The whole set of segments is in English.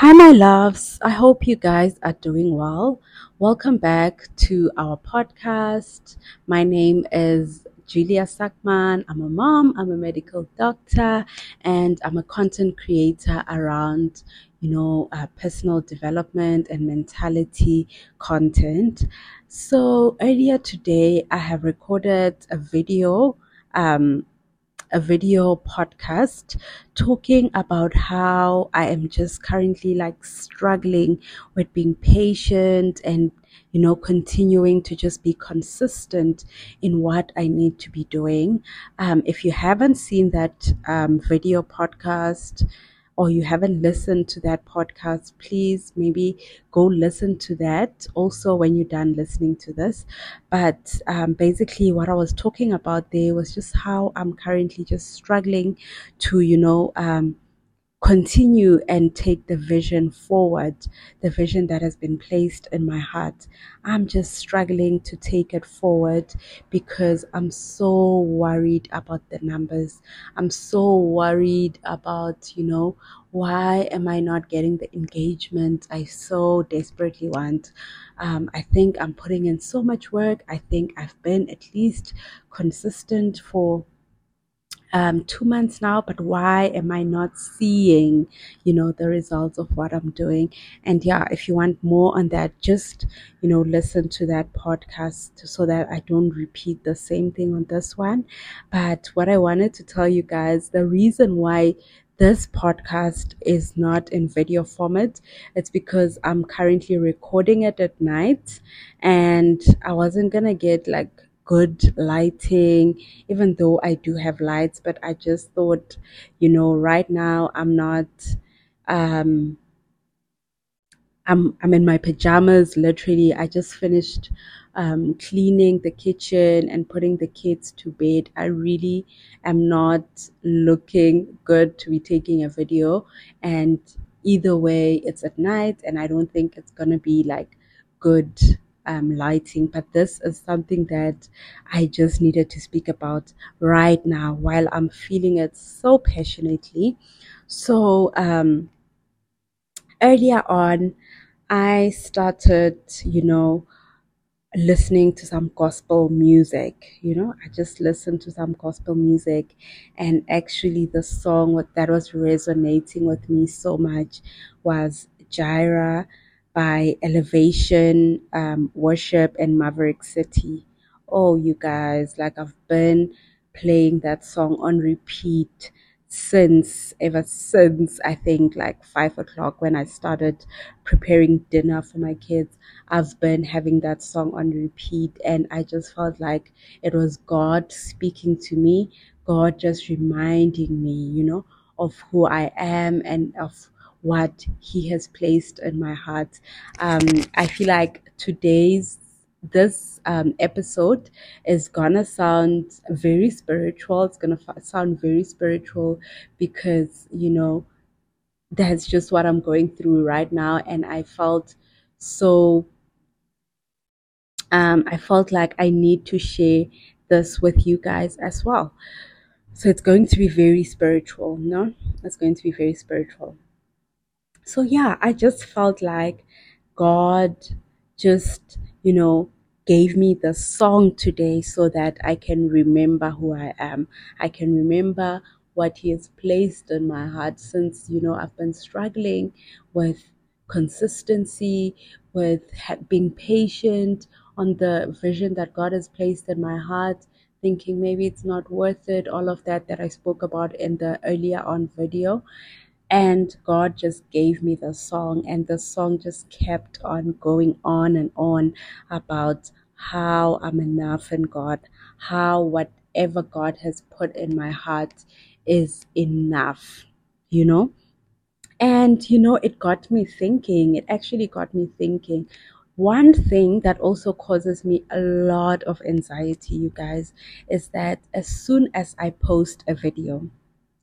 Hi, my loves. I hope you guys are doing well. Welcome back to our podcast. My name is Julia Sackman. I'm a mom, I'm a medical doctor, and I'm a content creator around, you know, uh, personal development and mentality content. So earlier today, I have recorded a video. Um, a video podcast talking about how I am just currently like struggling with being patient and you know continuing to just be consistent in what I need to be doing. Um, if you haven't seen that um, video podcast, or you haven't listened to that podcast, please maybe go listen to that also when you're done listening to this. But um, basically, what I was talking about there was just how I'm currently just struggling to, you know, um, continue and take the vision forward, the vision that has been placed in my heart. I'm just struggling to take it forward because I'm so worried about the numbers. I'm so worried about, you know, why am I not getting the engagement I so desperately want? Um, I think I'm putting in so much work. I think I've been at least consistent for um, two months now, but why am I not seeing, you know, the results of what I'm doing? And yeah, if you want more on that, just, you know, listen to that podcast so that I don't repeat the same thing on this one. But what I wanted to tell you guys, the reason why this podcast is not in video format. It's because I'm currently recording it at night and I wasn't gonna get like good lighting, even though I do have lights, but I just thought, you know, right now I'm not um I'm I'm in my pajamas literally. I just finished um, cleaning the kitchen and putting the kids to bed. I really am not looking good to be taking a video and either way it's at night and I don't think it's gonna be like good um, lighting, but this is something that I just needed to speak about right now while I'm feeling it so passionately. So, um, earlier on, I started, you know, listening to some gospel music you know i just listened to some gospel music and actually the song that was resonating with me so much was Jireh by Elevation um, Worship and Maverick City. Oh, you guys, like I've been playing that song on repeat since ever since I think like five o'clock when I started preparing dinner for my kids. I've been having that song on repeat, and I just felt like it was God speaking to me, God just reminding me, you know, of who I am and of what He has placed in my heart. Um, I feel like today's this um, episode is gonna sound very spiritual. It's gonna f- sound very spiritual because you know that's just what I'm going through right now, and I felt so. Um, I felt like I need to share this with you guys as well. So it's going to be very spiritual, no? It's going to be very spiritual so yeah i just felt like god just you know gave me the song today so that i can remember who i am. I can remember what he has placed in my heart since you know i've been struggling with consistency with being patient on the vision that god has placed in my heart thinking maybe it's not worth it all of that that i spoke about in the earlier on video and God just gave me the song, and the song just kept on going on and on about how I'm enough in God, how whatever God has put in my heart is enough, you know. And you know, it got me thinking, it actually got me thinking. One thing that also causes me a lot of anxiety, you guys, is that as soon as I post a video,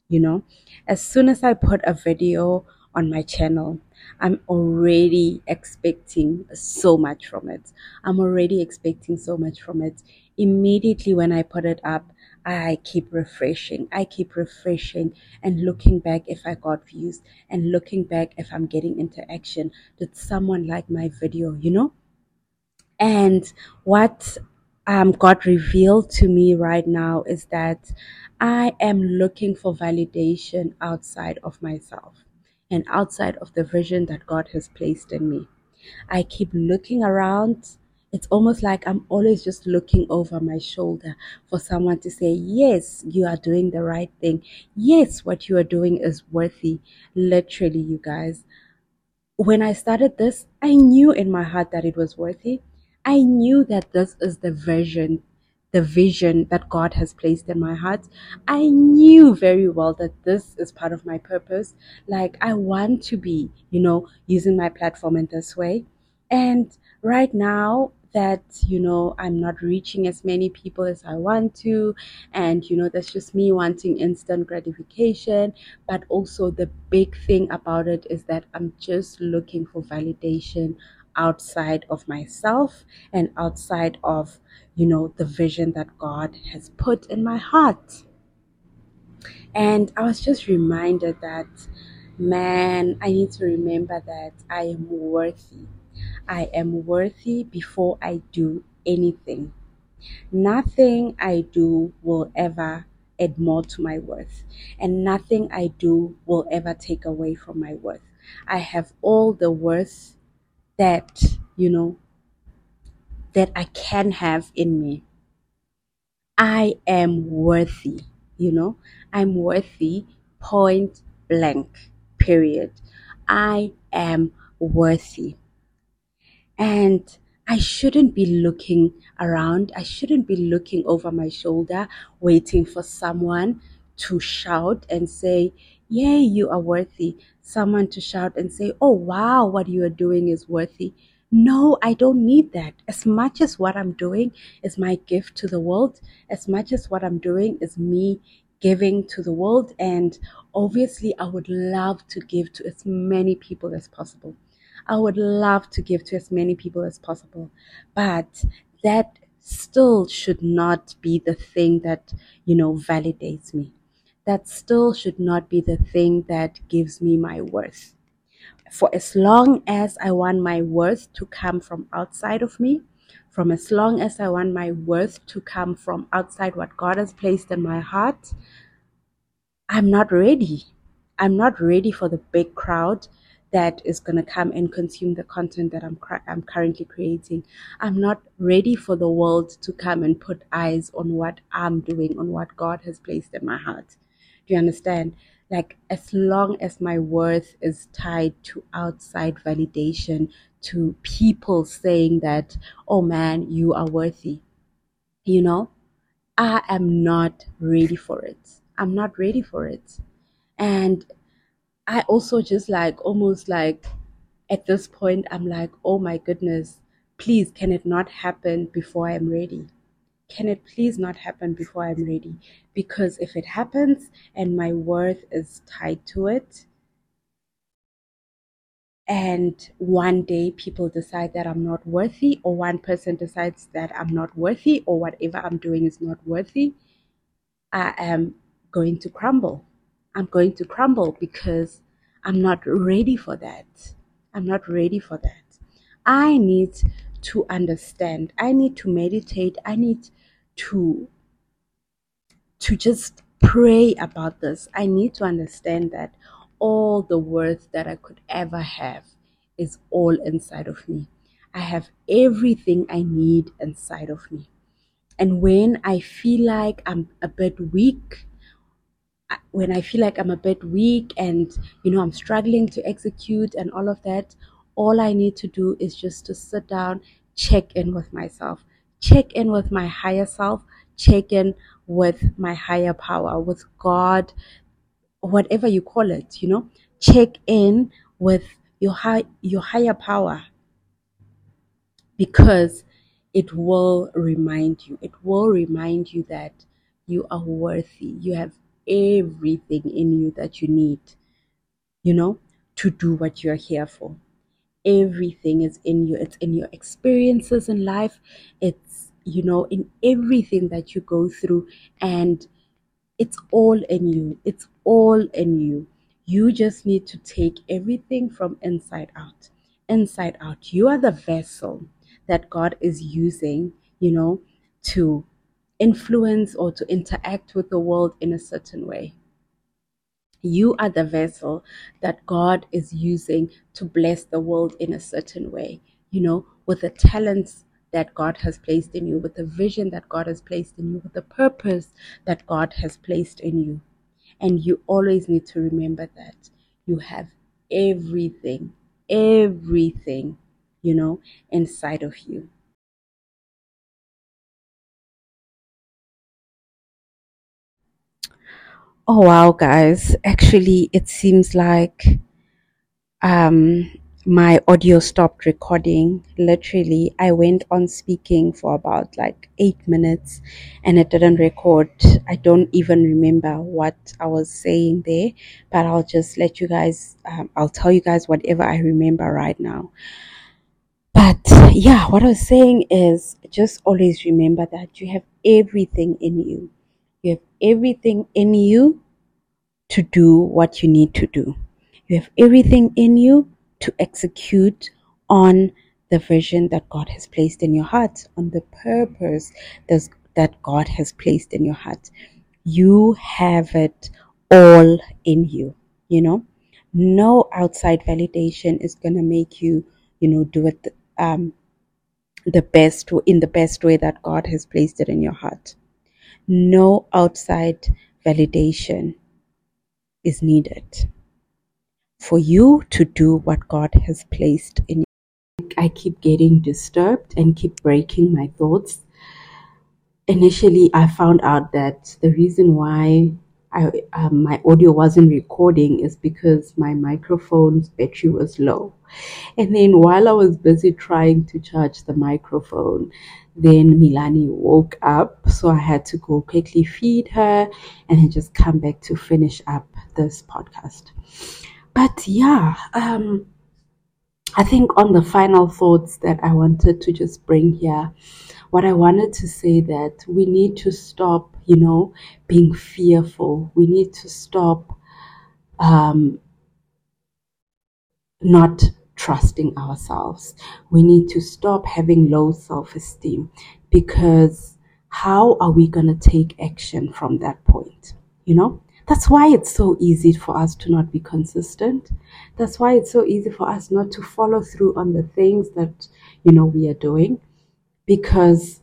you know as soon as i put a video on my channel i'm already expecting so much from it i'm already expecting so much from it immediately when i put it up I keep refreshing. I keep refreshing and looking back if I got views and looking back if I'm getting interaction. Did someone like my video, you know? And what um, God revealed to me right now is that I am looking for validation outside of myself and outside of the vision that God has placed in me. I keep looking around. It's almost like I'm always just looking over my shoulder for someone to say, Yes, you are doing the right thing. Yes, what you are doing is worthy. Literally, you guys. When I started this, I knew in my heart that it was worthy. I knew that this is the vision, the vision that God has placed in my heart. I knew very well that this is part of my purpose. Like, I want to be, you know, using my platform in this way. And right now, that you know i'm not reaching as many people as i want to and you know that's just me wanting instant gratification but also the big thing about it is that i'm just looking for validation outside of myself and outside of you know the vision that god has put in my heart and i was just reminded that man i need to remember that i am worthy I am worthy before I do anything. Nothing I do will ever add more to my worth, and nothing I do will ever take away from my worth. I have all the worth that, you know, that I can have in me. I am worthy, you know, I'm worthy, point blank, period. I am worthy. And I shouldn't be looking around. I shouldn't be looking over my shoulder, waiting for someone to shout and say, Yay, you are worthy. Someone to shout and say, Oh, wow, what you are doing is worthy. No, I don't need that. As much as what I'm doing is my gift to the world, as much as what I'm doing is me giving to the world. And obviously, I would love to give to as many people as possible. I would love to give to as many people as possible, but that still should not be the thing that, you know, validates me. That still should not be the thing that gives me my worth. For as long as I want my worth to come from outside of me, from as long as I want my worth to come from outside what God has placed in my heart, I'm not ready. I'm not ready for the big crowd that is going to come and consume the content that I'm, I'm currently creating. I'm not ready for the world to come and put eyes on what I'm doing, on what God has placed in my heart. Do you understand? Like, as long as my worth is tied to outside validation, to people saying that, oh man, you are worthy, you know, I am not ready for it. I'm not ready for it. And I also just like almost like at this point, I'm like, oh my goodness, please, can it not happen before I'm ready? Can it please not happen before I'm ready? Because if it happens and my worth is tied to it, and one day people decide that I'm not worthy, or one person decides that I'm not worthy, or whatever I'm doing is not worthy, I am going to crumble. I'm going to crumble because I'm not ready for that. I'm not ready for that. I need to understand. I need to meditate. I need to to just pray about this. I need to understand that all the worth that I could ever have is all inside of me. I have everything I need inside of me. And when I feel like I'm a bit weak, when I feel like I'm a bit weak and you know I'm struggling to execute and all of that, all I need to do is just to sit down, check in with myself, check in with my higher self, check in with my higher power, with God, whatever you call it, you know, check in with your high your higher power because it will remind you, it will remind you that you are worthy. You have everything in you that you need, you know, to do what you're here for. Everything is in you. It's in your experiences in life. It's you know, in everything that you go through. And it's all in you. It's all in you. You just need to take everything from inside out. Inside out. You are the vessel that God is using, you know, to influence or to interact with the world in a certain way. You are the vessel that God is using to bless the world in a certain way, you know, with the talents that God has placed in you, with the vision that God has placed in you, with the purpose that God has placed in you. And you always need to remember that you have everything, everything, you know, inside of you. Oh wow, guys. Actually, it seems like um my audio stopped recording. Literally, I went on speaking for about like 8 minutes and it didn't record. I don't even remember what I was saying there, but I'll just let you guys um, I'll tell you guys whatever I remember right now. But yeah, what I was saying is just always remember that you have everything in you. Everything in you to do what you need to do. You have everything in you to execute on the vision that God has placed in your heart, on the purpose that God has placed in your heart. You have it all in you, you know. No outside validation is going to make you, you know, do it um, the best in the best way that God has placed it in your heart. No outside validation is needed for you to do what God has placed in you. I keep getting disturbed and keep breaking my thoughts. Initially, I found out that the reason why I, um, my audio wasn't recording is because my microphone's battery was low. And then while I was busy trying to charge the microphone, then Milani woke up. So I had to go quickly feed her and then just come back to finish up this podcast. But yeah, um, I think on the final thoughts that I wanted to just bring here, what I wanted to say that we need to stop you know, being fearful. We need to stop um, not trusting ourselves. We need to stop having low self esteem because how are we going to take action from that point? You know? That's why it's so easy for us to not be consistent. That's why it's so easy for us not to follow through on the things that, you know, we are doing because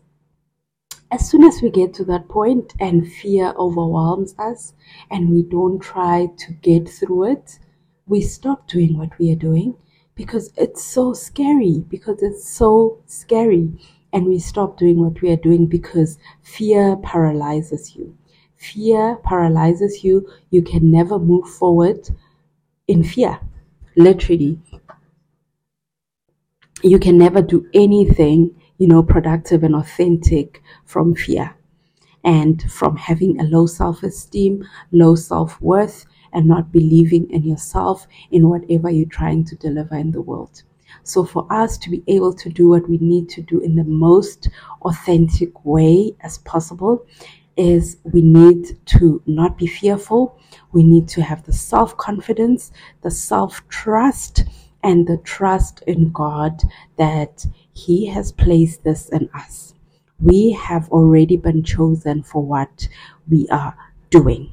as soon as we get to that point and fear overwhelms us and we don't try to get through it, we stop doing what we are doing because it's so scary, because it's so scary. And we stop doing what we are doing because fear paralyzes you. Fear paralyzes you. You can never move forward in fear, literally. You can never do anything you know, productive and authentic from fear and from having a low self esteem, low self worth, and not believing in yourself in whatever you're trying to deliver in the world. So, for us to be able to do what we need to do in the most authentic way as possible, is we need to not be fearful. We need to have the self confidence, the self trust, and the trust in God that He has placed this in us. We have already been chosen for what we are doing.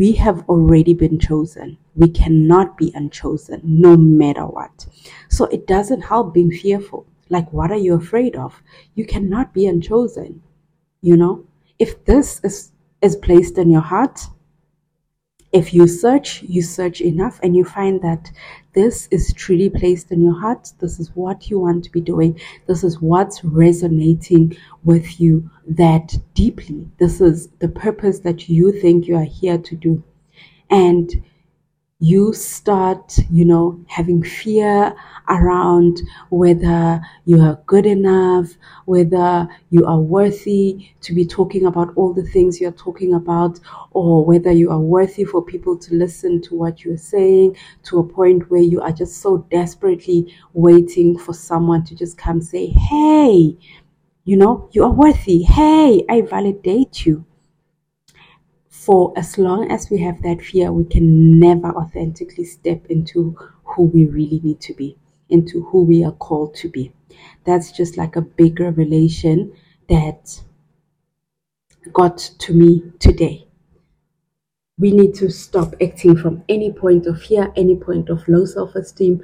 We have already been chosen. We cannot be unchosen no matter what. So it doesn't help being fearful. Like, what are you afraid of? You cannot be unchosen. You know, if this is, is placed in your heart, if you search, you search enough and you find that this is truly placed in your heart, this is what you want to be doing, this is what's resonating with you that deeply, this is the purpose that you think you are here to do. And you start, you know, having fear around whether you are good enough, whether you are worthy to be talking about all the things you're talking about, or whether you are worthy for people to listen to what you're saying to a point where you are just so desperately waiting for someone to just come say, Hey, You know, you are worthy. Hey, I validate you. For as long as we have that fear, we can never authentically step into who we really need to be, into who we are called to be. That's just like a big revelation that got to me today. We need to stop acting from any point of fear, any point of low self esteem,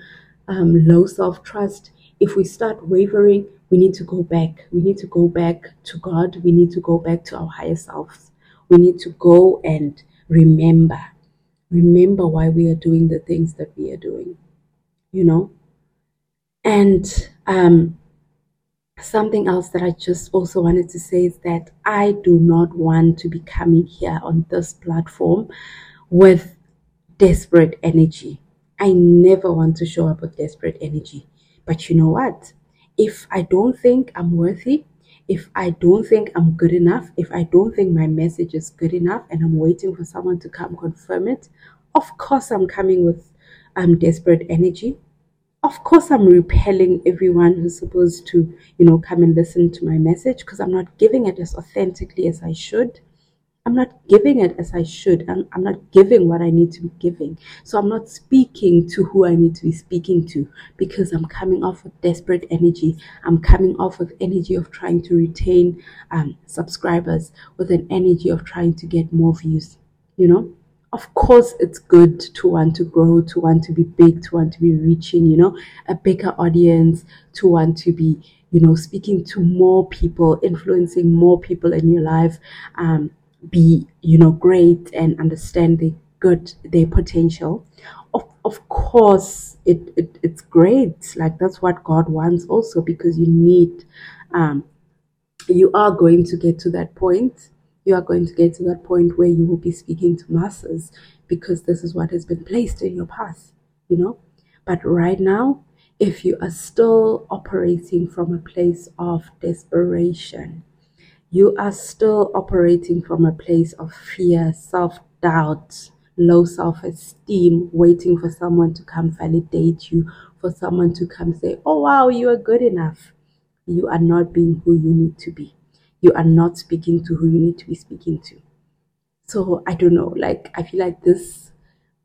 um, low self trust. If we start wavering, we need to go back. We need to go back to God. We need to go back to our higher selves. We need to go and remember. Remember why we are doing the things that we are doing, you know? And um, something else that I just also wanted to say is that I do not want to be coming here on this platform with desperate energy. I never want to show up with desperate energy. But you know what? If I don't think I'm worthy, if I don't think I'm good enough, if I don't think my message is good enough and I'm waiting for someone to come confirm it, of course I'm coming with um, desperate energy. Of course i'm repelling everyone who's supposed to you know come and listen to my message because i'm not giving it as authentically as i should i'm not giving it as i should. I'm, I'm not giving what i need to be giving. So i'm not speaking to who i need to be speaking to because i'm coming off with desperate energy. I'm coming off with energy of trying to retain um, subscribers with an energy of trying to get more views you know? Of course it's good to want to grow to want to be big to want to be reaching you know a bigger audience to want to be you know speaking to more people influencing more people in your life um, be you know great and understand the good their potential. Of, of course it, it it's great. Like that's what god wants also because you need um you are going to get to that point. You are going to get to that point where you will be speaking to masses because this is what has been placed in your path, you know. But right now, if you are still operating from a place of desperation, you are still operating from a place of fear, self doubt, low self esteem, waiting for someone to come validate you, for someone to come say, Oh, wow, you are good enough. You are not being who you need to be you are not speaking to who you need to be speaking to. So I don't know, like I feel like this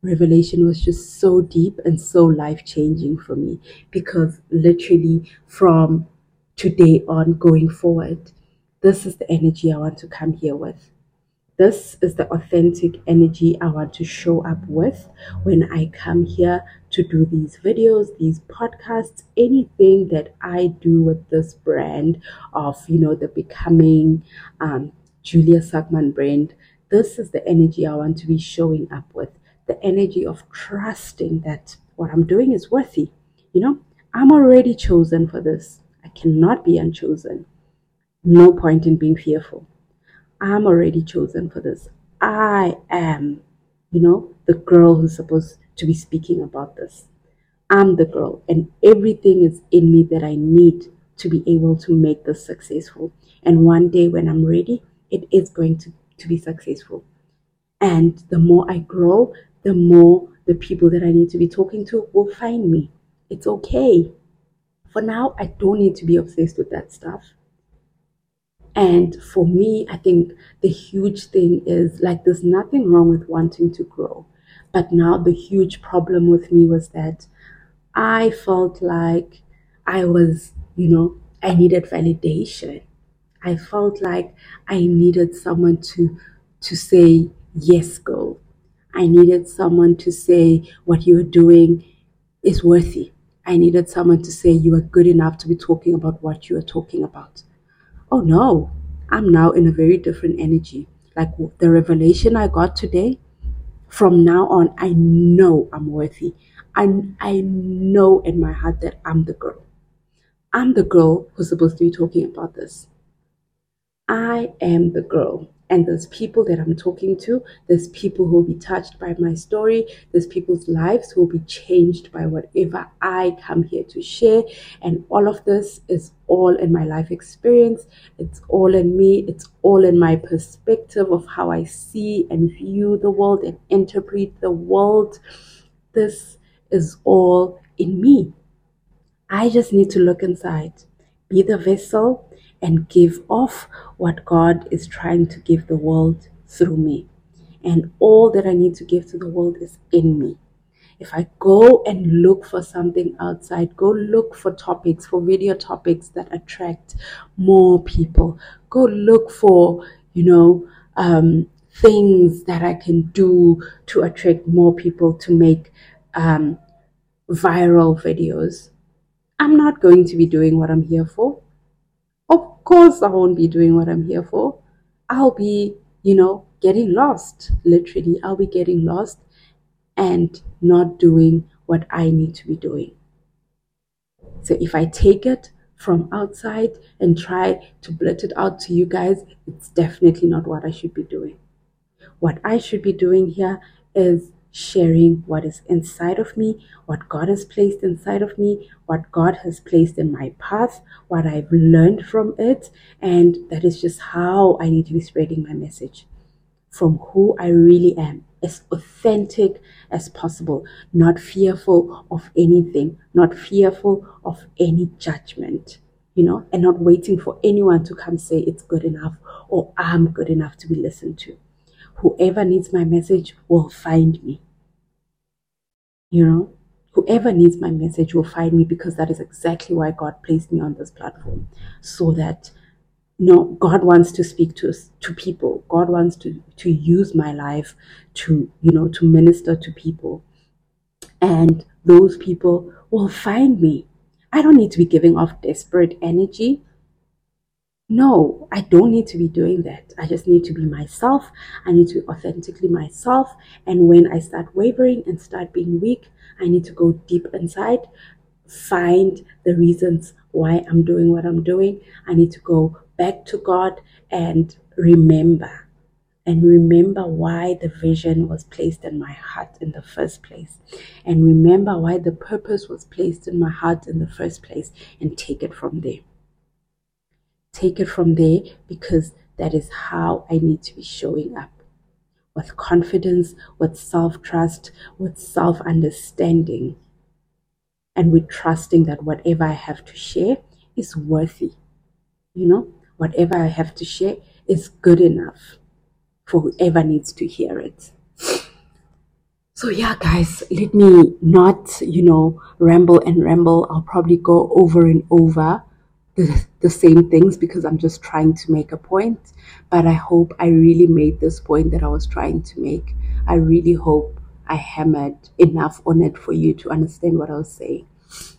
revelation was just so deep and so life changing for me because literally from today on going forward, this is the energy I want to come here with. This is the authentic energy I want to show up with when I come here to do these videos, these podcasts, anything that I do with this brand of, you know, the becoming um, Julia Sackman brand. This is the energy I want to be showing up with the energy of trusting that what I'm doing is worthy. You know, I'm already chosen for this. I cannot be unchosen. No point in being fearful. I'm already chosen for this. I am, you know, the girl who's supposed to be speaking about this. I'm the girl, and everything is in me that I need to be able to make this successful. And one day when I'm ready, it is going to, to be successful. And the more I grow, the more the people that I need to be talking to will find me. It's okay. For now, I don't need to be obsessed with that stuff. And for me, I think the huge thing is like there's nothing wrong with wanting to grow. But now the huge problem with me was that I felt like I was, you know, I needed validation. I felt like I needed someone to to say, yes, go. I needed someone to say what you are doing is worthy. I needed someone to say you are good enough to be talking about what you are talking about oh no, I'm now in a very different energy. Like the revelation I got today, from now on, I know I'm worthy. I, I know in my heart that I'm the girl. I'm the girl who's supposed to be talking about this. I am the girl and there's people that I'm talking to. There's people who will be touched by my story. There's people's lives who will be changed by whatever I come here to share. And all of this is all in my life experience. It's all in me. It's all in my perspective of how I see and view the world and interpret the world. This is all in me. I just need to look inside be the vessel and give off what God is trying to give the world through me. And all that I need to give to the world is in me. If I go and look for something outside, go look for topics, for video topics that attract more people, go look for, you know, um, things that I can do to attract more people to make um, viral videos. I'm not going to be doing what I'm here for. Course, I won't be doing what I'm here for. I'll be, you know, getting lost. Literally, I'll be getting lost and not doing what I need to be doing. So if I take it from outside and try to blurt it out to you guys, it's definitely not what I should be doing. What I should be doing here is sharing what is inside of me, what God has placed inside of me, what God has placed in my path, what I've learned from it, and that is just how I need to be spreading my message from who I really am, as authentic as possible, not fearful of anything, not fearful of any judgment, you know, and not waiting for anyone to come say it's good enough or I'm good enough to be listened to. Whoever needs my message will find me. You know, whoever needs my message will find me because that is exactly why God placed me on this platform. So that no god wants to speak to to people. God wants to to use my life to you know to minister to people. And those people will find me. I don't need to be giving off desperate energy no i don't need to be doing that i just need to be myself i need to be authentically myself and when i start wavering and start being weak i need to go deep inside find the reasons why i'm doing what i'm doing i need to go back to God and remember. And remember why the vision was placed in my heart in the first place. And remember why the purpose was placed in my heart in the first place. And take it from there. Take it from there because that is how I need to be showing up with confidence, with self trust, with self understanding, and with trusting that whatever I have to share is worthy. You know, whatever I have to share is good enough for whoever needs to hear it. So, yeah, guys, let me not, you know, ramble and ramble. I'll probably go over and over the, the same things because I'm just trying to make a point. But I hope I really made this point that I was trying to make. I really hope I hammered enough on it for you to understand what I was saying.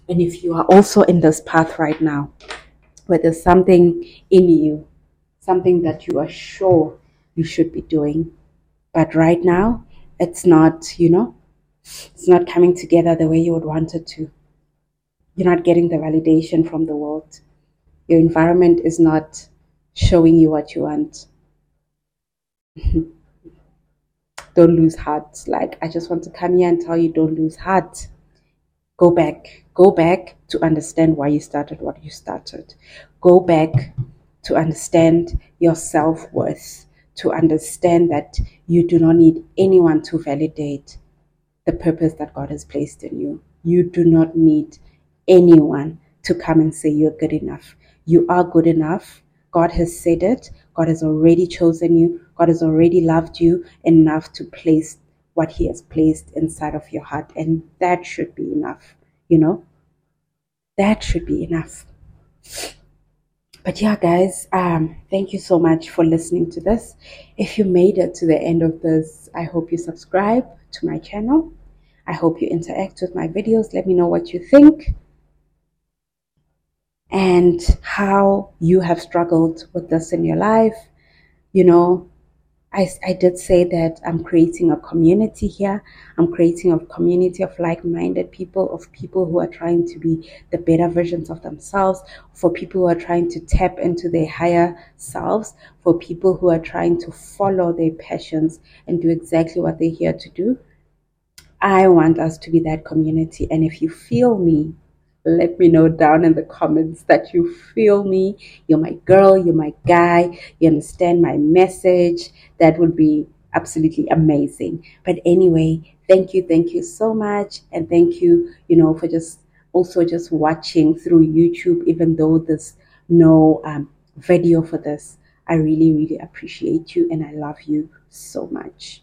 And if you are also in this path right now, where there's something in you, something that you are sure you should be doing. But right now, it's not, you know, it's not coming together the way you would want it to. You're not getting the validation from the world. Your environment is not showing you what you want. don't lose heart. Like, I just want to come here and tell you don't lose heart. Go back. Go back to understand why you started what you started. Go back to understand your self worth, to understand that you do not need anyone to validate the purpose that God has placed in you. You do not need anyone to come and say you're good enough. You are good enough. God has said it. God has already chosen you. God has already loved you enough to place what He has placed inside of your heart. And that should be enough, you know? That should be enough. But yeah, guys, um, thank you so much for listening to this. If you made it to the end of this, I hope you subscribe to my channel. I hope you interact with my videos. Let me know what you think and how you have struggled with this in your life. You know, I, I did say that I'm creating a community here. I'm creating a community of like minded people, of people who are trying to be the better versions of themselves, for people who are trying to tap into their higher selves, for people who are trying to follow their passions and do exactly what they're here to do. I want us to be that community. And if you feel me, let me know down in the comments that you feel me. You're my girl, you're my guy, you understand my message. That would be absolutely amazing. But anyway, thank you, thank you so much. And thank you, you know, for just also just watching through YouTube, even though there's no um, video for this. I really, really appreciate you and I love you so much.